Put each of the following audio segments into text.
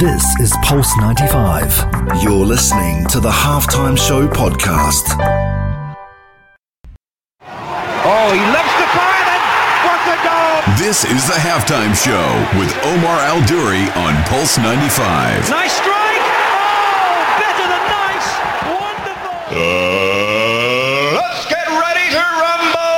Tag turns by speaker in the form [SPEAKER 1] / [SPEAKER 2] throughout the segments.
[SPEAKER 1] This is Pulse 95. You're listening to the Halftime Show podcast.
[SPEAKER 2] Oh, he loves to fire then. What a goal!
[SPEAKER 3] This is the halftime show with Omar Al Duri on Pulse 95.
[SPEAKER 2] Nice strike! Oh, better than nice! Wonderful!
[SPEAKER 4] Uh, let's get ready to rumble!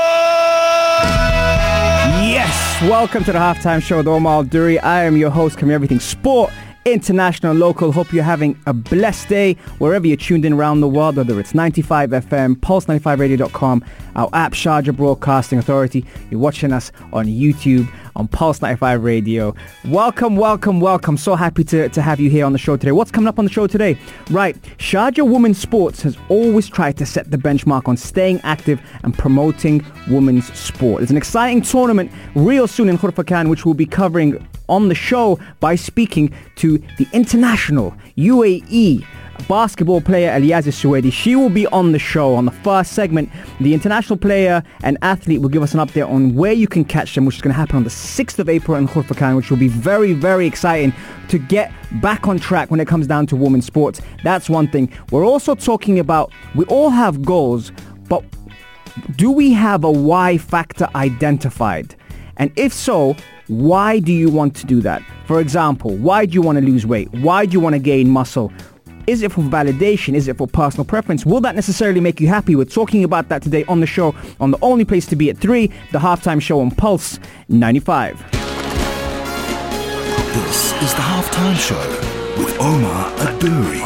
[SPEAKER 5] Yes, welcome to the halftime show with Omar Al Duri. I am your host, covering everything sport, international, local. Hope you're having a blessed day wherever you're tuned in around the world, whether it's 95 FM, pulse95radio.com, our app, Sharjah Broadcasting Authority. You're watching us on YouTube, on Pulse 95 Radio. Welcome, welcome, welcome. So happy to, to have you here on the show today. What's coming up on the show today? Right, Sharjah Women's Sports has always tried to set the benchmark on staying active and promoting women's sport. There's an exciting tournament real soon in Khorfakkan, which we'll be covering on the show by speaking to the international UAE basketball player Eliaz Suwaidi. She will be on the show on the first segment. The international player and athlete will give us an update on where you can catch them, which is going to happen on the 6th of April in Khorfakkan, which will be very, very exciting to get back on track when it comes down to women's sports. That's one thing. We're also talking about, we all have goals, but do we have a why factor identified? And if so, why do you want to do that? For example, why do you want to lose weight? Why do you want to gain muscle? Is it for validation? Is it for personal preference? Will that necessarily make you happy? We're talking about that today on the show, on the only place to be at 3, the halftime show on Pulse 95.
[SPEAKER 1] This is the Halftime Show with Omar Aduri.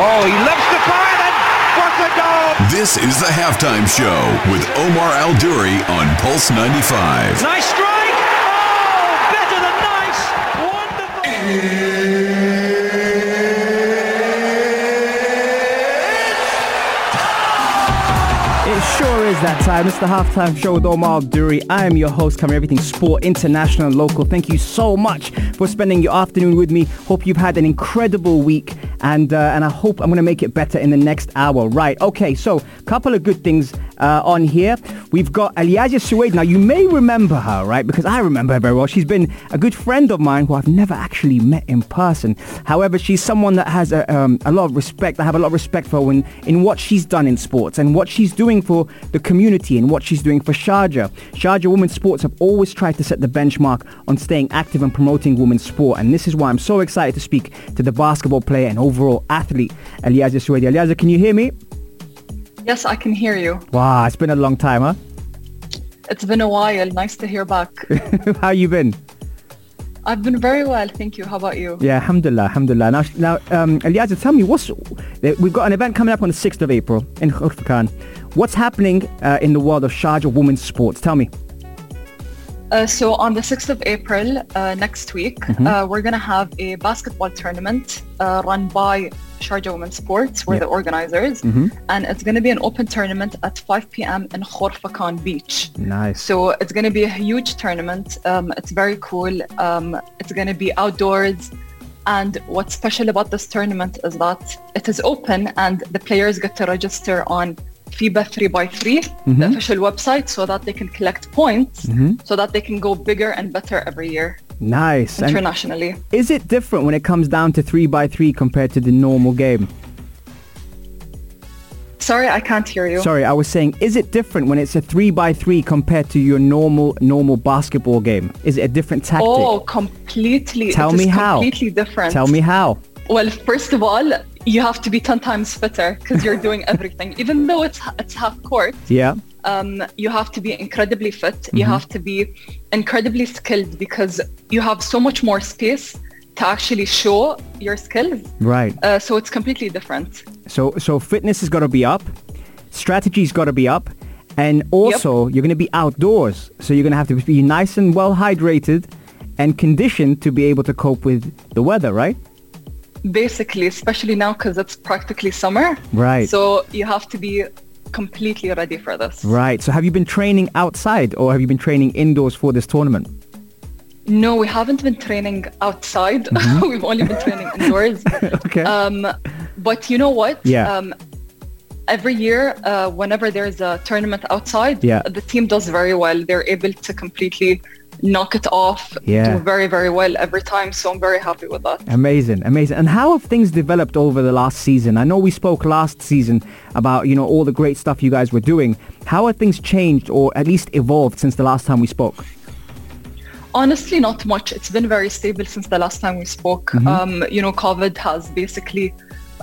[SPEAKER 2] Oh, he loves to fire then. What a goal!
[SPEAKER 3] This is the halftime show with Omar Al Duri on Pulse 95.
[SPEAKER 2] Nice strike! Oh, better than nice! Wonderful!
[SPEAKER 5] It sure is that time. It's the halftime show with Omar Duri. I am your host, covering everything sport, international and local. Thank you so much for spending your afternoon with me. Hope you've had an incredible week, and uh, and I hope I'm going to make it better in the next hour. Right? Okay. So, couple of good things uh, on here. We've got Aliaja Suwaid. Now, you may remember her, right? Because I remember her very well. She's been a good friend of mine who I've never actually met in person. However, she's someone that has a, um, a lot of respect. I have a lot of respect for in, in what she's done in sports and what she's doing for the community and what she's doing for Sharjah. Sharjah Women's Sports have always tried to set the benchmark on staying active and promoting women's sport. And this is why I'm so excited to speak to the basketball player and overall athlete, Alyazia Suwaidi. Alyazia, can you hear me?
[SPEAKER 6] Yes, I can hear you.
[SPEAKER 5] Wow, it's been a long time, huh?
[SPEAKER 6] It's been a while. Nice to hear back.
[SPEAKER 5] How you been?
[SPEAKER 6] I've been very well, thank you. How about you?
[SPEAKER 5] Yeah, alhamdulillah, alhamdulillah. Now, now um, Alyazia, tell me, what's we've got an event coming up on the 6th of April in Khorfakkan. What's happening uh, in the world of Sharjah women's sports? Tell me.
[SPEAKER 6] Uh, so on the 6th of April uh, next week, uh, we're going to have a basketball tournament uh, run by Sharjah Women's Sports. We're
[SPEAKER 5] Yeah.
[SPEAKER 6] the organizers.
[SPEAKER 5] Mhm.
[SPEAKER 6] And it's going to be an open tournament at 5 p.m. in Khorfakkan Beach.
[SPEAKER 5] Nice.
[SPEAKER 6] So it's going to be a huge tournament. Um, it's very cool. Um, it's going to be outdoors. And what's special about this tournament is that it is open and the players get to register on FIBA 3x3, the mm-hmm. official website, so that they can collect points mm-hmm. so that they can go bigger and better every year
[SPEAKER 5] nice. And
[SPEAKER 6] internationally.
[SPEAKER 5] is it different when it comes down to 3 by 3 compared to the normal game?
[SPEAKER 6] Sorry, I can't hear you.
[SPEAKER 5] Sorry, I was saying, is it different when it's a 3 by 3 compared to your normal normal basketball game? Is it a different tactic?
[SPEAKER 6] Oh, completely.
[SPEAKER 5] Tell me how.
[SPEAKER 6] Completely different.
[SPEAKER 5] Tell me how.
[SPEAKER 6] Well, first of all, you have to be 10 times fitter because you're doing everything. Even though it's it's half court,
[SPEAKER 5] Yeah.
[SPEAKER 6] um, you have to be incredibly fit. You
[SPEAKER 5] Mm-hmm.
[SPEAKER 6] have to be incredibly skilled because you have so much more space to actually show your skills.
[SPEAKER 5] Right.
[SPEAKER 6] Uh, so it's completely different.
[SPEAKER 5] So so fitness has got to be up, strategy's got to be up, and also you're going to be outdoors. So you're going to have to be nice and well hydrated and conditioned to be able to cope with the weather, right?
[SPEAKER 6] Basically, especially now because it's practically summer.
[SPEAKER 5] Right.
[SPEAKER 6] So you have to be completely ready for this.
[SPEAKER 5] Right. So have you been training outside or have you been training indoors for this tournament?
[SPEAKER 6] No, we haven't been training outside. We've only been training indoors.
[SPEAKER 5] Mm-hmm. Okay.
[SPEAKER 6] Um, but you know what?
[SPEAKER 5] Yeah.
[SPEAKER 6] Um, every year, uh, whenever there's a tournament outside,
[SPEAKER 5] Yeah.
[SPEAKER 6] the team does very well. They're able to completely knock it off,
[SPEAKER 5] Yeah.
[SPEAKER 6] do very, very well every time. So I'm very happy with that.
[SPEAKER 5] Amazing, amazing. And how have things developed over the last season? I know we spoke last season about, you know, all the great stuff you guys were doing. How have things changed or at least evolved since the last time we spoke?
[SPEAKER 6] Honestly, not much. It's been very stable since the last time we spoke.
[SPEAKER 5] Mm-hmm.
[SPEAKER 6] Um, you know, COVID has basically,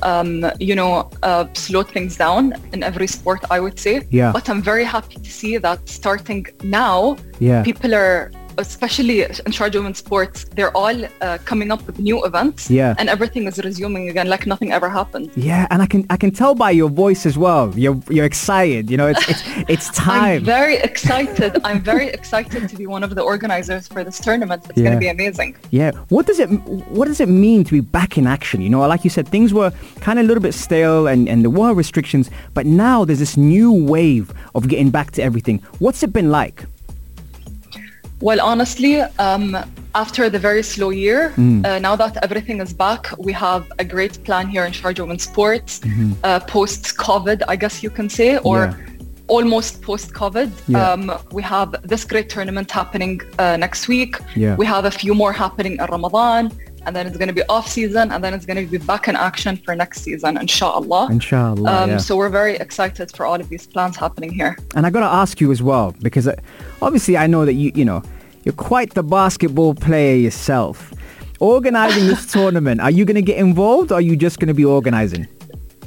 [SPEAKER 6] um, you know, uh, slowed things down in every sport, I would say.
[SPEAKER 5] Yeah.
[SPEAKER 6] But I'm very happy to see that starting now,
[SPEAKER 5] Yeah.
[SPEAKER 6] people are, especially in Sharjah Women's Sports, they're all uh, coming up with new events.
[SPEAKER 5] Yeah.
[SPEAKER 6] And everything is resuming again like nothing ever happened.
[SPEAKER 5] Yeah, and I can I can tell by your voice as well. You're you're excited. You know, it's it's it's time.
[SPEAKER 6] I'm very excited. I'm very excited to be one of the organizers for this tournament. It's
[SPEAKER 5] Yeah.
[SPEAKER 6] going to be amazing.
[SPEAKER 5] Yeah. What does it What does it mean to be back in action? You know, like you said, things were kind of a little bit stale, and and there were restrictions, but now there's this new wave of getting back to everything. What's it been like?
[SPEAKER 6] Well, honestly, um, after the very slow year,
[SPEAKER 5] Mm.
[SPEAKER 6] uh, now that everything is back, we have a great plan here in Sharjah Women's Sports,
[SPEAKER 5] Mm-hmm.
[SPEAKER 6] uh, post-COVID, I guess you can say, or
[SPEAKER 5] Yeah.
[SPEAKER 6] almost post-COVID.
[SPEAKER 5] Yeah.
[SPEAKER 6] Um, we have this great tournament happening uh, next week.
[SPEAKER 5] Yeah.
[SPEAKER 6] We have a few more happening in Ramadan, and then it's going to be off-season, and then it's going to be back in action for next season, inshallah.
[SPEAKER 5] Inshallah.
[SPEAKER 6] Um,
[SPEAKER 5] yeah.
[SPEAKER 6] So we're very excited for all of these plans happening here.
[SPEAKER 5] And I got to ask you as well, because uh, obviously I know that you, you know, you're quite the basketball player yourself. Organizing this tournament, are you going to get involved or are you just going to be organizing?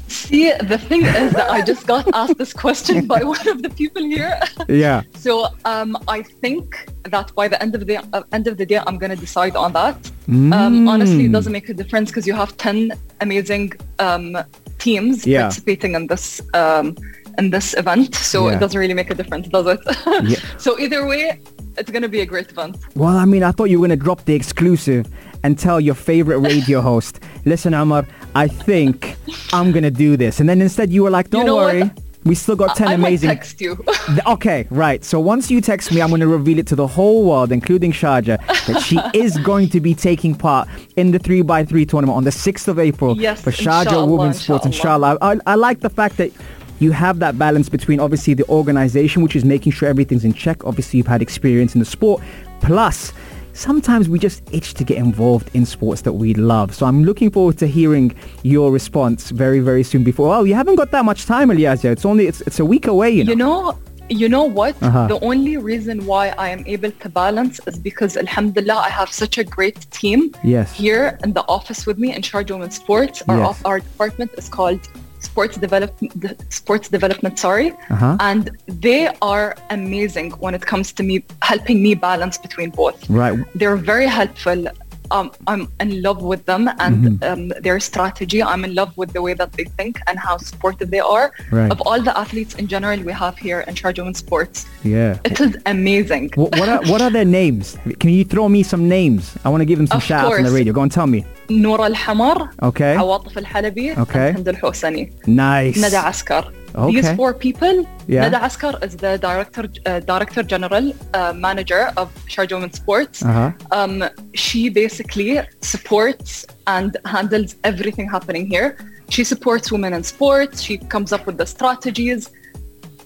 [SPEAKER 6] See, the thing is that I just got asked this question by one of the people here.
[SPEAKER 5] Yeah.
[SPEAKER 6] So um, I think that by the end of the uh, end of the day, I'm gonna decide on that. Um, honestly, it doesn't make a difference because you have ten amazing um, teams
[SPEAKER 5] Yeah.
[SPEAKER 6] participating in this um, in this event. So
[SPEAKER 5] Yeah.
[SPEAKER 6] it doesn't really make a difference, does it?
[SPEAKER 5] Yeah.
[SPEAKER 6] so either way, it's gonna be a great event.
[SPEAKER 5] Well, I mean, I thought you were going to drop the exclusive and tell your favorite radio host, listen, Amar, I think I'm going to do this. And then instead you were like, don't
[SPEAKER 6] know what?
[SPEAKER 5] worry. We still got 10
[SPEAKER 6] I
[SPEAKER 5] amazing.
[SPEAKER 6] might text you.
[SPEAKER 5] Okay, right. So once you text me, I'm going to reveal it to the whole world, including Sharjah, that she is going to be taking part in the 3x3 tournament on the 6th of April
[SPEAKER 6] Yes,
[SPEAKER 5] for Sharjah Women's Sports. Inshallah. I, I like the fact that you have that balance between obviously the organization, which is making sure everything's in check. Obviously, you've had experience in the sport. Plus, sometimes we just itch to get involved in sports that we love. So I'm looking forward to hearing your response very, very soon before. Oh, you haven't got that much time, Alyazia. It's only, it's, it's a week away, you know.
[SPEAKER 6] You know, you know what?
[SPEAKER 5] Uh-huh.
[SPEAKER 6] The only reason why I am able to balance is because, Alhamdulillah, I have such a great team
[SPEAKER 5] Yes.
[SPEAKER 6] here in the office with me in Sharjah Women's Sports. Our,
[SPEAKER 5] Yes.
[SPEAKER 6] our department is called Sports Development. Sports Development, sorry,
[SPEAKER 5] Uh-huh.
[SPEAKER 6] and they are amazing when it comes to me helping me balance between both.
[SPEAKER 5] Right.
[SPEAKER 6] They're very helpful um, I'm in love with them and
[SPEAKER 5] mm-hmm.
[SPEAKER 6] um, their strategy. I'm in love with the way that they think and how supportive they are.
[SPEAKER 5] Right.
[SPEAKER 6] Of all the athletes in general we have here in Sharjah Women Sports.
[SPEAKER 5] Yeah.
[SPEAKER 6] It is amazing.
[SPEAKER 5] What, what, are, what are their names? Can you throw me some names? I want to give them some shout outs on the radio. Go and tell me.
[SPEAKER 6] Nora Al
[SPEAKER 5] Hamar.
[SPEAKER 6] Okay. Awatif
[SPEAKER 5] Al
[SPEAKER 6] Halabi. Okay. abdul-hosani
[SPEAKER 5] Nice.
[SPEAKER 6] Nada Askar.
[SPEAKER 5] Okay.
[SPEAKER 6] These four people,
[SPEAKER 5] Yeah.
[SPEAKER 6] Nada Askar is the director, uh, director general, uh, manager of Sharjah Women's Sports.
[SPEAKER 5] Uh-huh.
[SPEAKER 6] Um, she basically supports and handles everything happening here. She supports women in sports. She comes up with the strategies.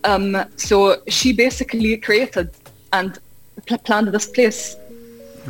[SPEAKER 6] Um, so she basically created and pl- planned this place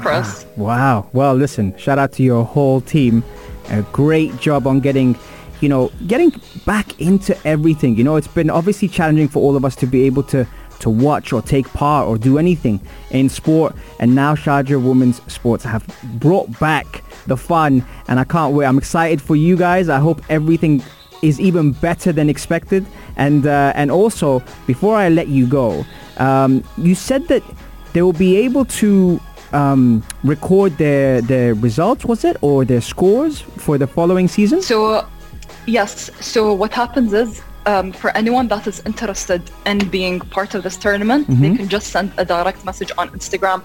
[SPEAKER 6] for us.
[SPEAKER 5] Wow. Well, listen, shout out to your whole team. A great job on getting, you know, getting back into everything. You know, it's been obviously challenging for all of us to be able to to watch or take part or do anything in sport. And now Sharjah Women's Sports have brought back the fun and I can't wait. I'm excited for you guys. I hope everything is even better than expected. And uh, and also, before I let you go, um, you said that they will be able to um, record their their results, was it, or their scores for the following season?
[SPEAKER 6] So, yes. So what happens is, um, for anyone that is interested in being part of this tournament, they can just send a direct message on Instagram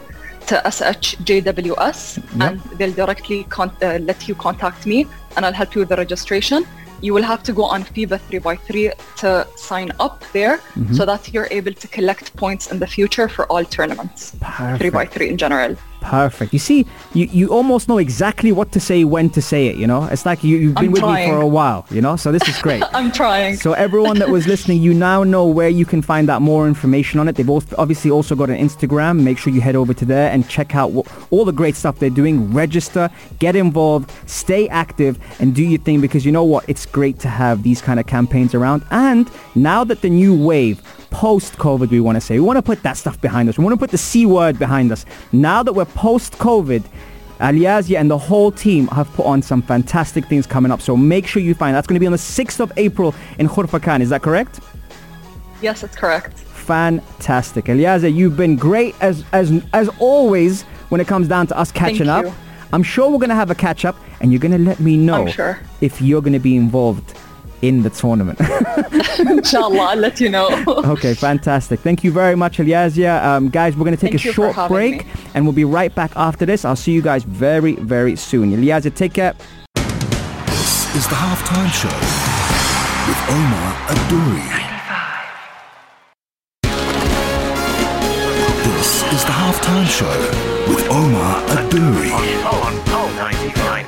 [SPEAKER 6] to SHJWS, and they'll directly con- uh, let you contact me, and I'll help you with the registration. You will have to go on FIBA 3x3 to sign up there so that you're able to collect points in the future for all tournaments.
[SPEAKER 5] Perfect.
[SPEAKER 6] 3x3 in general.
[SPEAKER 5] Perfect. You see, you, you almost know exactly what to say when to say it, you know? It's like you, you've been
[SPEAKER 6] I'm
[SPEAKER 5] with me for a while, you know? So this is great.
[SPEAKER 6] I'm trying.
[SPEAKER 5] So everyone that was listening, you now know where you can find out more information on it. They've also obviously also got an Instagram. Make sure you head over to there and check out what, all the great stuff they're doing. Register, get involved, stay active, and do your thing because you know what? It's great to have these kind of campaigns around. And now that the new wave, post-COVID, we want to say, we want to put that stuff behind us. We want to put the C word behind us. Now that we're post-COVID, Alyazia and the whole team have put on some fantastic things coming up. So make sure you find that's going to be on the 6th of April in Khorfakkan. Is that correct?
[SPEAKER 6] yes, it's correct.
[SPEAKER 5] Fantastic. Alyazia, you've been great as as as always when it comes down to us catching up. I'm sure we're going to have a catch up and you're going to let me know
[SPEAKER 6] sure.
[SPEAKER 5] if you're going to be involved in the tournament.
[SPEAKER 6] Inshallah, I'll let you know.
[SPEAKER 5] okay, fantastic. Thank you very much, Alyazia. Um, guys, we're going to take
[SPEAKER 6] Thank
[SPEAKER 5] a short break
[SPEAKER 6] me.
[SPEAKER 5] and we'll be right back after this. I'll see you guys very, very soon. Alyazia, take care.
[SPEAKER 1] This is the halftime show with Omar Adouri. This is the halftime show with Omar Adouri.
[SPEAKER 2] On Pulse 95.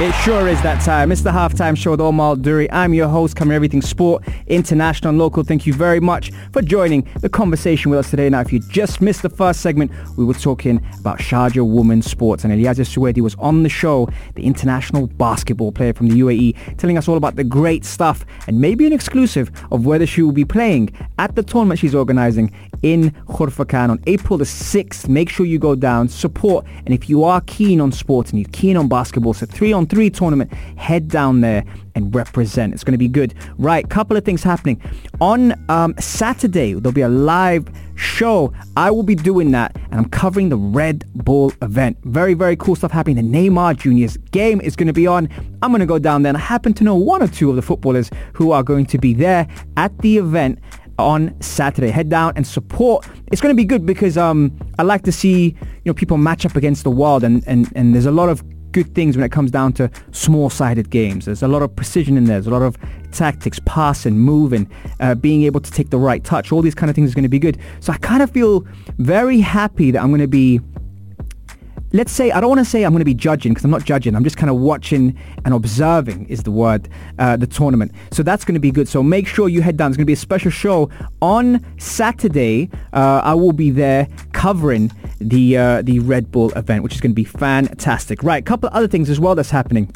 [SPEAKER 5] It sure is that time. It's the halftime show with Omar Duri. I'm your host, covering everything sport, international and local. Thank you very much for joining the conversation with us today. Now, if you just missed the first segment, we were talking about Sharjah women's sports. And Elias Suwaidi was on the show, the international basketball player from the UAE, telling us all about the great stuff and maybe an exclusive of whether she will be playing at the tournament she's organizing in Khorfakkan on April the 6th. Make sure you go down, support. And if you are keen on sports and you're keen on basketball, so three on 3 tournament. Head down there and represent. It's going to be good. Right, couple of things happening. On um, Saturday, there'll be a live show. I will be doing that and I'm covering the Red Bull event. Very, very cool stuff happening. The Neymar Juniors game is going to be on. I'm going to go down there and I happen to know one or two of the footballers who are going to be there at the event on Saturday. Head down and support. It's going to be good because um, I like to see you know people match up against the world, and, and, and there's a lot of good things when it comes down to small-sided games. There's a lot of precision in there. There's a lot of tactics, passing, moving, uh, being able to take the right touch. All these kind of things is going to be good. So I kind of feel very happy that I'm going to be let's say I don't want to say I'm going to be judging because I'm not judging. I'm just kind of watching and observing is the word uh, the tournament. So that's going to be good. So make sure you head down. It's going to be a special show on Saturday. Uh, I will be there covering the uh, the Red Bull event, which is going to be fantastic. Right, a couple of other things as well that's happening.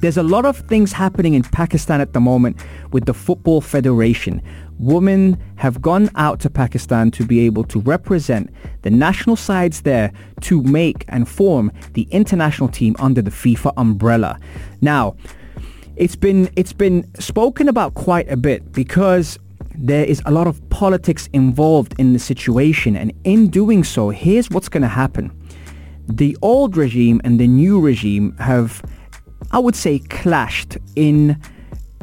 [SPEAKER 5] There's a lot of things happening in Pakistan at the moment with the Football Federation. Women have gone out to Pakistan to be able to represent the national sides there to make and form the international team under the FIFA umbrella. Now, it's been it's been spoken about quite a bit because there is a lot of politics involved in the situation and in doing so, here's what's going to happen. The old regime and the new regime have I would say clashed in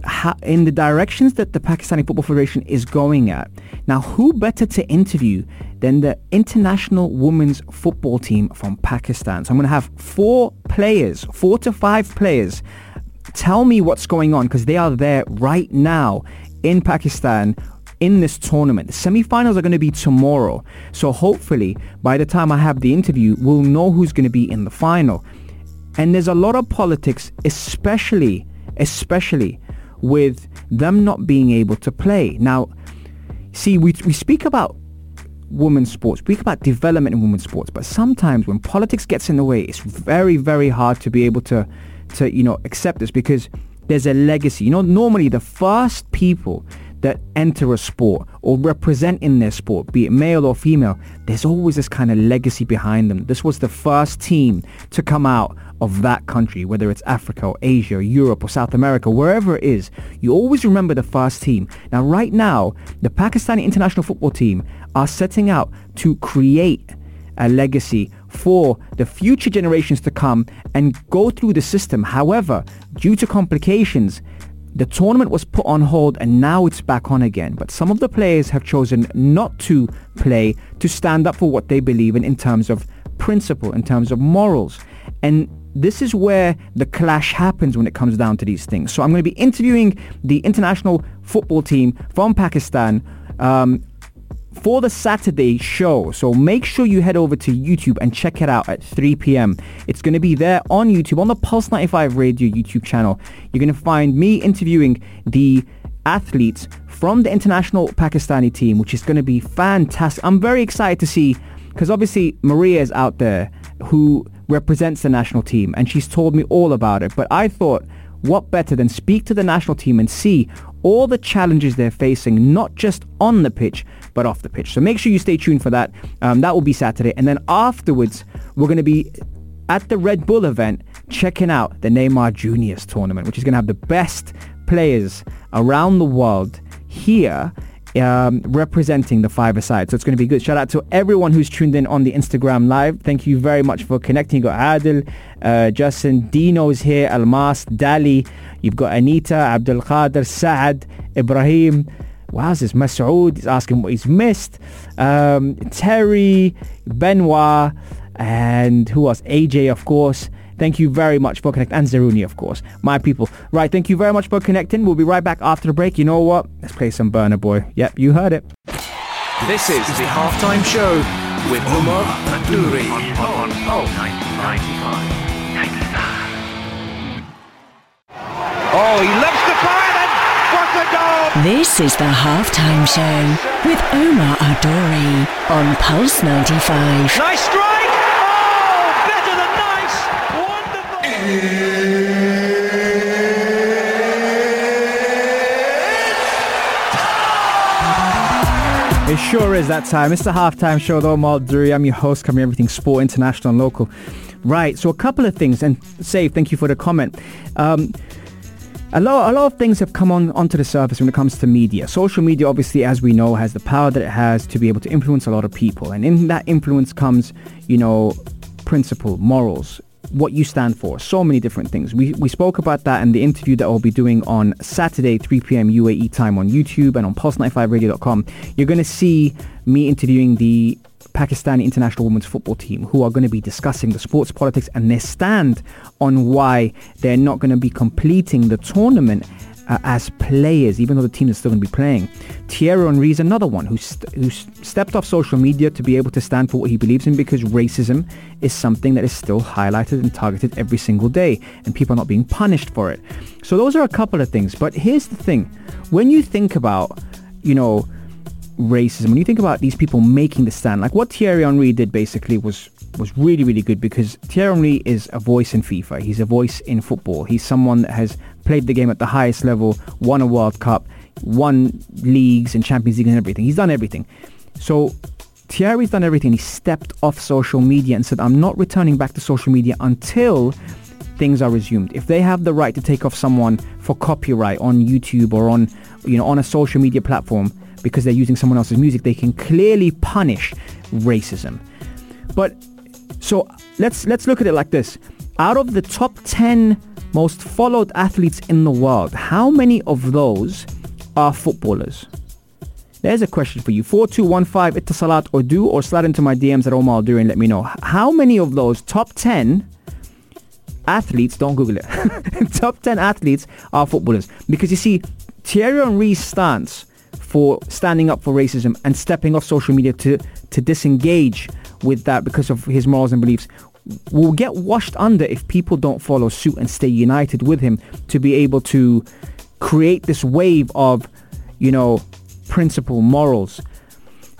[SPEAKER 5] ha- in the directions that the Pakistani Football Federation is going at. Now, who better to interview than the international women's football team from Pakistan? So I'm going to have four players, four to five players, tell me what's going on because they are there right now in Pakistan in this tournament. The semi-finals are going to be tomorrow. So hopefully by the time I have the interview, we'll know who's going to be in the final. And there's a lot of politics, especially, especially with them not being able to play. Now, see, we, we speak about women's sports, we speak about development in women's sports, but sometimes when politics gets in the way, it's very, very hard to be able to, to you know, accept this because there's a legacy. You know, normally the first people that enter a sport or represent in their sport, be it male or female, there's always this kind of legacy behind them. This was the first team to come out of that country, whether it's Africa or Asia or Europe or South America, wherever it is. You always remember the first team. Now, right now, the Pakistani international football team are setting out to create a legacy for the future generations to come and go through the system. However, due to complications, the tournament was put on hold and now it's back on again. But some of the players have chosen not to play to stand up for what they believe in in terms of principle, in terms of morals. And this is where the clash happens when it comes down to these things. So I'm going to be interviewing the international football team from Pakistan um, for the Saturday show. So make sure you head over to YouTube and check it out at 3 p.m. It's going to be there on YouTube, on the Pulse 95 Radio YouTube channel. You're going to find me interviewing the athletes from the international Pakistani team, which is going to be fantastic. I'm very excited to see, because obviously Maria is out there who represents the national team and she's told me all about it. But I thought, what better than speak to the national team and see all the challenges they're facing, not just on the pitch, but off the pitch. So make sure you stay tuned for that. Um, that will be Saturday. And then afterwards, we're going to be at the Red Bull event checking out the Neymar Juniors tournament, which is going to have the best players around the world here um, representing the five-a-side. So it's going to be good. Shout out to everyone who's tuned in on the Instagram live. Thank you very much for connecting. You got Adil, uh, Justin, Dino's here, Almas, Dali. You've got Anita, Abdul Qadir, Saad, Ibrahim. Wow's this? Is asking what he's missed. Um, Terry, Benoit, and who else? AJ, of course. Thank you very much for connecting. And Zeruni, of course. My people. Right, thank you very much for connecting. We'll be right back after the break. You know what? Let's play some Burna Boy. Yep, you heard it.
[SPEAKER 7] This is the halftime show with Omar Adouri on Pulse 95.
[SPEAKER 2] Oh, he loves to fire and what a goal!
[SPEAKER 8] This is the halftime show with Omar Adori on Pulse 95.
[SPEAKER 2] Nice strike! Oh, better than nice! Wonderful!
[SPEAKER 5] It sure is that time. It's the halftime show with Omar Duri. I'm your host, covering everything sport, international and local. Right, so a couple of things, and Save, thank you for the comment. Um, a lot, a lot of things have come on onto the surface when it comes to media. Social media, obviously, as we know, has the power that it has to be able to influence a lot of people, and in that influence comes, you know, principle, morals, what you stand for, so many different things. We, we spoke about that in the interview that I'll be doing on Saturday, 3 p.m. UAE time on YouTube and on pulse95radio.com. You're going to see me interviewing the Pakistani international women's football team who are going to be discussing the sports politics and their stand on why they're not going to be completing the tournament uh, as players, even though the team is still going to be playing. Thierry Henry is another one who, st- who stepped off social media to be able to stand for what he believes in because racism is something that is still highlighted and targeted every single day and people are not being punished for it. So those are a couple of things. But here's the thing. When you think about, you know, racism, when you think about these people making the stand, like what Thierry Henry did basically was was really, really good because Thierry Henry is a voice in FIFA. He's a voice in football. He's someone that has played the game at the highest level, won a World Cup, won leagues and Champions League and everything. He's done everything. So Thierry's done everything. He stepped off social media and said, I'm not returning back to social media until things are resumed. If they have the right to take off someone for copyright on YouTube or on, you know, on a social media platform because they're using someone else's music, they can clearly punish racism. But so let's let's look at it like this. Out of the top 10 most followed athletes in the world, how many of those are footballers? There's a question for you. 4215 Etisalat or du or slide into my DMs at Omar Duri and let me know. How many of those top 10 athletes, don't Google it, top 10 athletes are footballers? Because you see, Thierry Henry's stance for standing up for racism and stepping off social media to, to disengage with that because of his morals and beliefs will get washed under if people don't follow suit and stay united with him to be able to create this wave of, you know, principle, morals.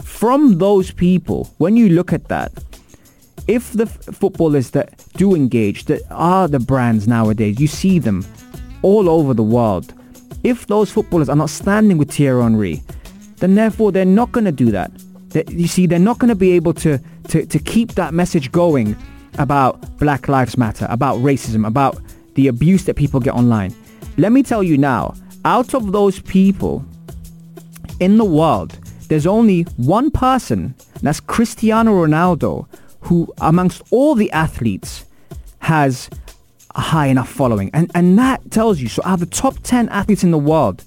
[SPEAKER 5] From those people, when you look at that, if the f- footballers that do engage, that are the brands nowadays, you see them all over the world. If those footballers are not standing with Thierry Henry, then therefore they're not going to do that. They, you see, they're not going to be able to, to, to keep that message going about Black Lives Matter, about racism, about the abuse that people get online. Let me tell you now, out of those people in the world, there's only one person, that's Cristiano Ronaldo, who amongst all the athletes has a high enough following. And, and that tells you, so out of the top 10 athletes in the world,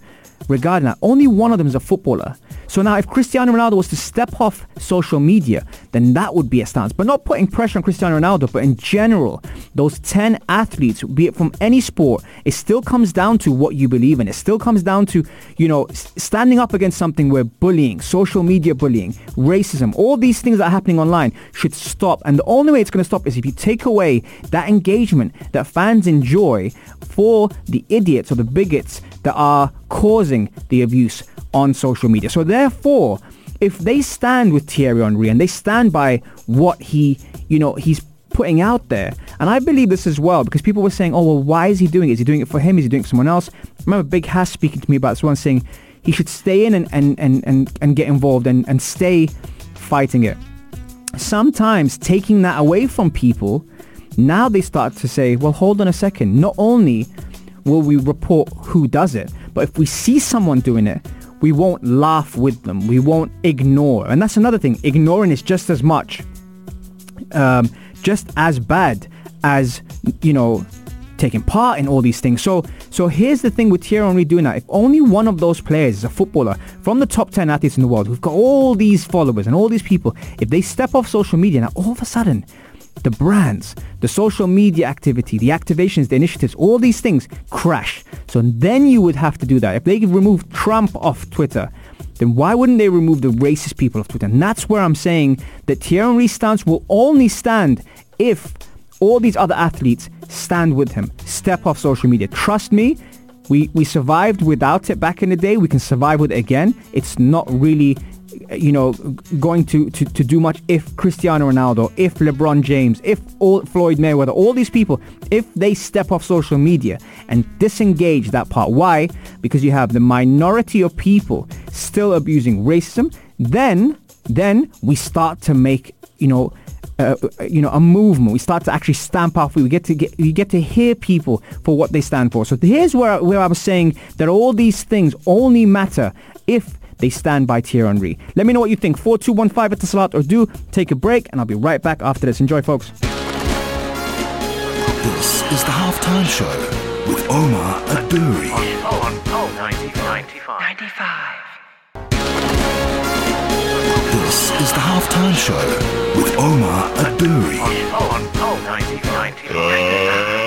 [SPEAKER 5] regarding that. Only one of them is a footballer. So now if Cristiano Ronaldo was to step off social media, then that would be a stance. But not putting pressure on Cristiano Ronaldo, but in general, those 10 athletes, be it from any sport, it still comes down to what you believe in. It still comes down to, you know, standing up against something where bullying, social media bullying, racism, all these things that are happening online should stop. And the only way it's going to stop is if you take away that engagement that fans enjoy for the idiots or the bigots that are causing the abuse on social media. So therefore, if they stand with Thierry Henry and they stand by what he, you know, he's putting out there, and I believe this as well because people were saying, oh, well, why is he doing it? Is he doing it for him? Is he doing it for someone else? I remember Big Hass speaking to me about this one saying he should stay in and, and, and, and, and get involved and, and stay fighting it. Sometimes taking that away from people, now they start to say, well, hold on a second. Not only will we report who does it, but if we see someone doing it, we won't laugh with them. We won't ignore. And that's another thing. Ignoring is just as much, um, just as bad as, you know, taking part in all these things. So, so here's the thing with Thierry Henry doing that. If only one of those players is a footballer from the top 10 athletes in the world who've got all these followers and all these people, if they step off social media now all of a sudden, the brands, the social media activity, the activations, the initiatives, all these things crash. So then you would have to do that. If they remove Trump off Twitter, then why wouldn't they remove the racist people off Twitter? And that's where I'm saying that Thierry Henry's stance will only stand if all these other athletes stand with him, step off social media. Trust me, we, we survived without it back in the day. We can survive with it again. It's not really, you know, going to, to, to do much if Cristiano Ronaldo, if LeBron James, if all, Floyd Mayweather, all these people, if they step off social media and disengage that part. Why? Because you have the minority of people still abusing racism. Then, then we start to make, you know, uh, you know, a movement. We start to actually stamp off. We get to get, we get to hear people for what they stand for. So here's where where I was saying that all these things only matter if they stand by Thierry Henry. Let me know what you think. 4215 Etisalat or du take a break and I'll be right back after this. Enjoy, folks.
[SPEAKER 1] This is the halftime show with Omar Adouri.
[SPEAKER 7] On, on, 95. 95.
[SPEAKER 1] This is the halftime show with Omar Adouri.
[SPEAKER 7] On, on, 95.
[SPEAKER 4] Let's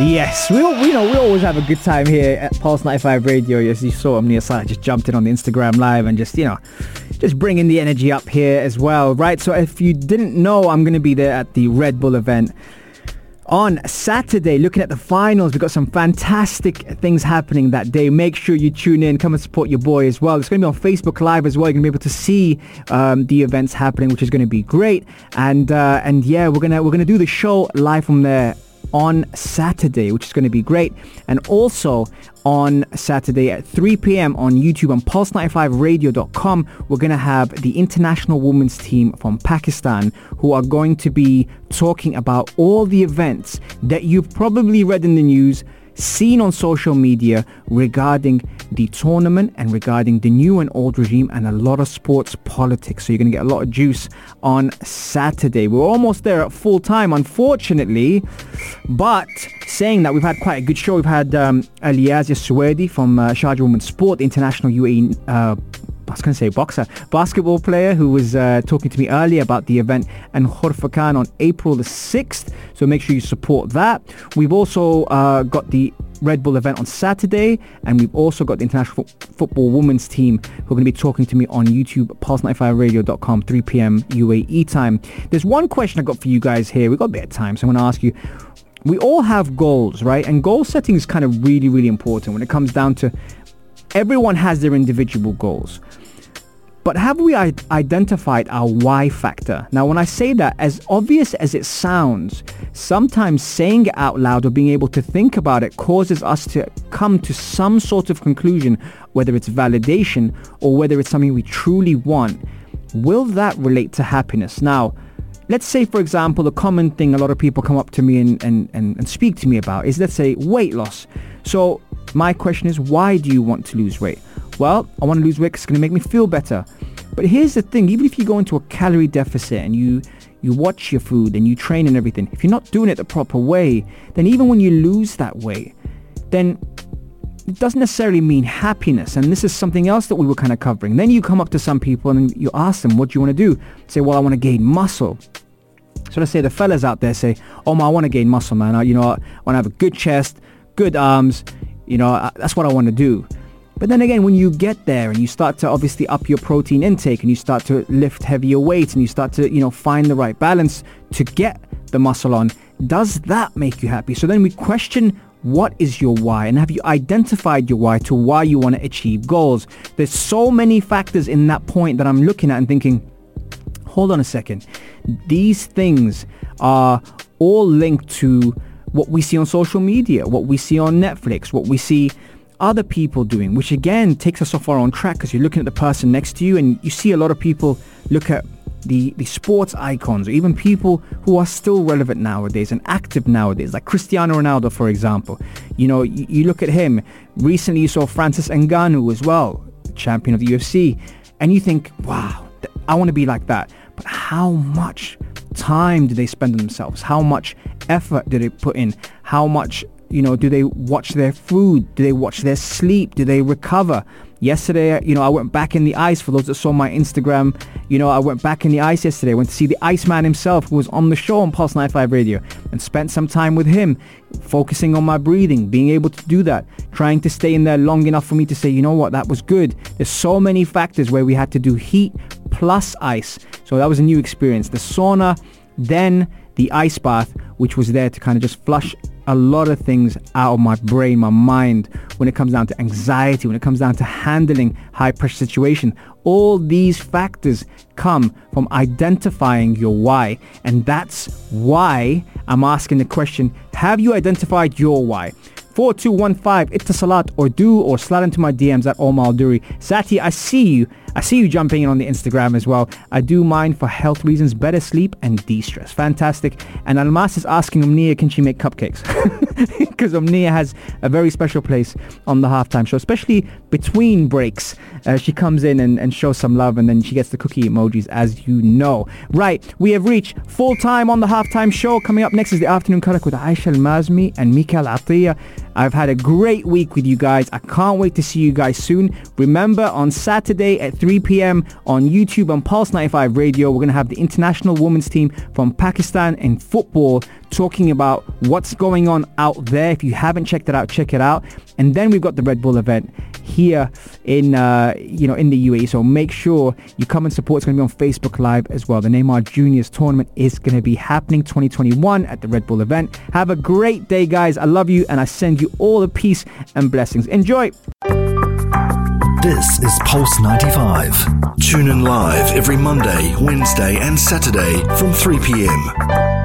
[SPEAKER 5] Yes, we, all- know we always have a good time here at Pulse 95 Radio. As you saw, Amnia Salah just jumped in on the Instagram live and just, you know, just bringing the energy up here as well, right? So if you didn't know, I'm going to be there at the Red Bull event on Saturday, looking at the finals. We've got some fantastic things happening that day. Make sure you tune in. Come and support your boy as well. It's going to be on Facebook Live as well. You're going to be able to see um, the events happening, which is going to be great. And uh, and yeah, we're gonna we're gonna do the show live from there on Saturday, which is going to be great. And also on Saturday at 3 p.m. on YouTube on Pulse95Radio.com, we're going to have the international women's team from Pakistan who are going to be talking about all the events that you've probably read in the news, seen on social media regarding the tournament and regarding the new and old regime and a lot of sports politics. So you're going to get a lot of juice on Saturday. We're almost there at full time, unfortunately. But saying that, we've had quite a good show. We've had um, Alyazia Suwaidi from uh, Sharjah Women's Sport, international UAE uh, I was going to say boxer, basketball player who was uh, talking to me earlier about the event and Khorfakkan on April the 6th. So make sure you support that. We've also uh, got the Red Bull event on Saturday and we've also got the International Fo- Football Women's Team who are going to be talking to me on YouTube, pulse95radio.com, 3 p.m. UAE time. There's one question I got for you guys here. We've got a bit of time, so I'm going to ask you. We all have goals, right? And goal setting is kind of really, really important when it comes down to everyone has their individual goals. But have we identified our why factor? Now, when I say that, as obvious as it sounds, sometimes saying it out loud or being able to think about it causes us to come to some sort of conclusion, whether it's validation or whether it's something we truly want. Will that relate to happiness? Now, let's say, for example, a common thing a lot of people come up to me and, and, and, and speak to me about is, let's say, weight loss. So my question is, why do you want to lose weight? Well, I want to lose weight because it's going to make me feel better. But here's the thing, even if you go into a calorie deficit and you you watch your food and you train and everything, if you're not doing it the proper way, then even when you lose that weight, then it doesn't necessarily mean happiness. And this is something else that we were kind of covering. Then you come up to some people and you ask them, what do you want to do? Say, well, I want to gain muscle. So let's say the fellas out there say, oh, man, I want to gain muscle, man. I, you know, I want to have a good chest, good arms. You know, I, that's what I want to do. But then again, when you get there and you start to obviously up your protein intake and you start to lift heavier weights and you start to, you know, find the right balance to get the muscle on, does that make you happy? So then we question what is your why and have you identified your why to why you want to achieve goals? There's so many factors in that point that I'm looking at and thinking, hold on a second. These things are all linked to what we see on social media, what we see on Netflix, what we see other people doing, which again takes us off our own track because you're looking at the person next to you and you see a lot of people look at the, the sports icons or even people who are still relevant nowadays and active nowadays, like Cristiano Ronaldo, for example. You know, you, you look at him. Recently, you saw Francis Ngannou as well, champion of the UFC, and you think, wow, I want to be like that. But how much time do they spend on themselves? How much effort do they put in? How much you know, do they watch their food? Do they watch their sleep? Do they recover? Yesterday, you know, I went back in the ice. For those that saw my Instagram, you know, I went back in the ice yesterday. I went to see the Iceman himself, who was on the show on Pulse 95 Radio, and spent some time with him, focusing on my breathing, being able to do that, trying to stay in there long enough for me to say, you know what, that was good. There's so many factors where we had to do heat plus ice. So that was a new experience. The sauna, then the ice bath, which was there to kind of just flush a lot of things out of my brain, my mind, when it comes down to anxiety, when it comes down to handling high pressure situation. All these factors come from identifying your why. And that's why I'm asking the question, have you identified your why? 4215 it is Etisalat or du or slide into my DMs at Omar Duri. Sati, I see you. I see you jumping in on the Instagram as well. I do mine for health reasons, better sleep and de-stress. Fantastic. And Almas is asking Omnia, can she make cupcakes? Because Omnia has a very special place on the halftime show, especially between breaks. Uh, she comes in and, and shows some love and then she gets the cookie emojis, as you know. Right, we have reached full time on the halftime show. Coming up next is the afternoon Karak with Aisha Al-Mazmi and Mikael Atiya. I've had a great week with you guys. I can't wait to see you guys soon. Remember, on Saturday at 3 p.m. on YouTube on Pulse 95 Radio, we're going to have the international women's team from Pakistan in football talking about what's going on out there. If you haven't checked it out, check it out. And then we've got the Red Bull event here in uh, you know in the UAE. So make sure you come and support. It's going to be on Facebook Live as well. The Neymar Juniors tournament is going to be happening 2021 at the Red Bull event. Have a great day, guys. I love you, and I send you all the peace and blessings. Enjoy.
[SPEAKER 1] This is Pulse 95. Tune in live every Monday, Wednesday, and Saturday from 3 p.m.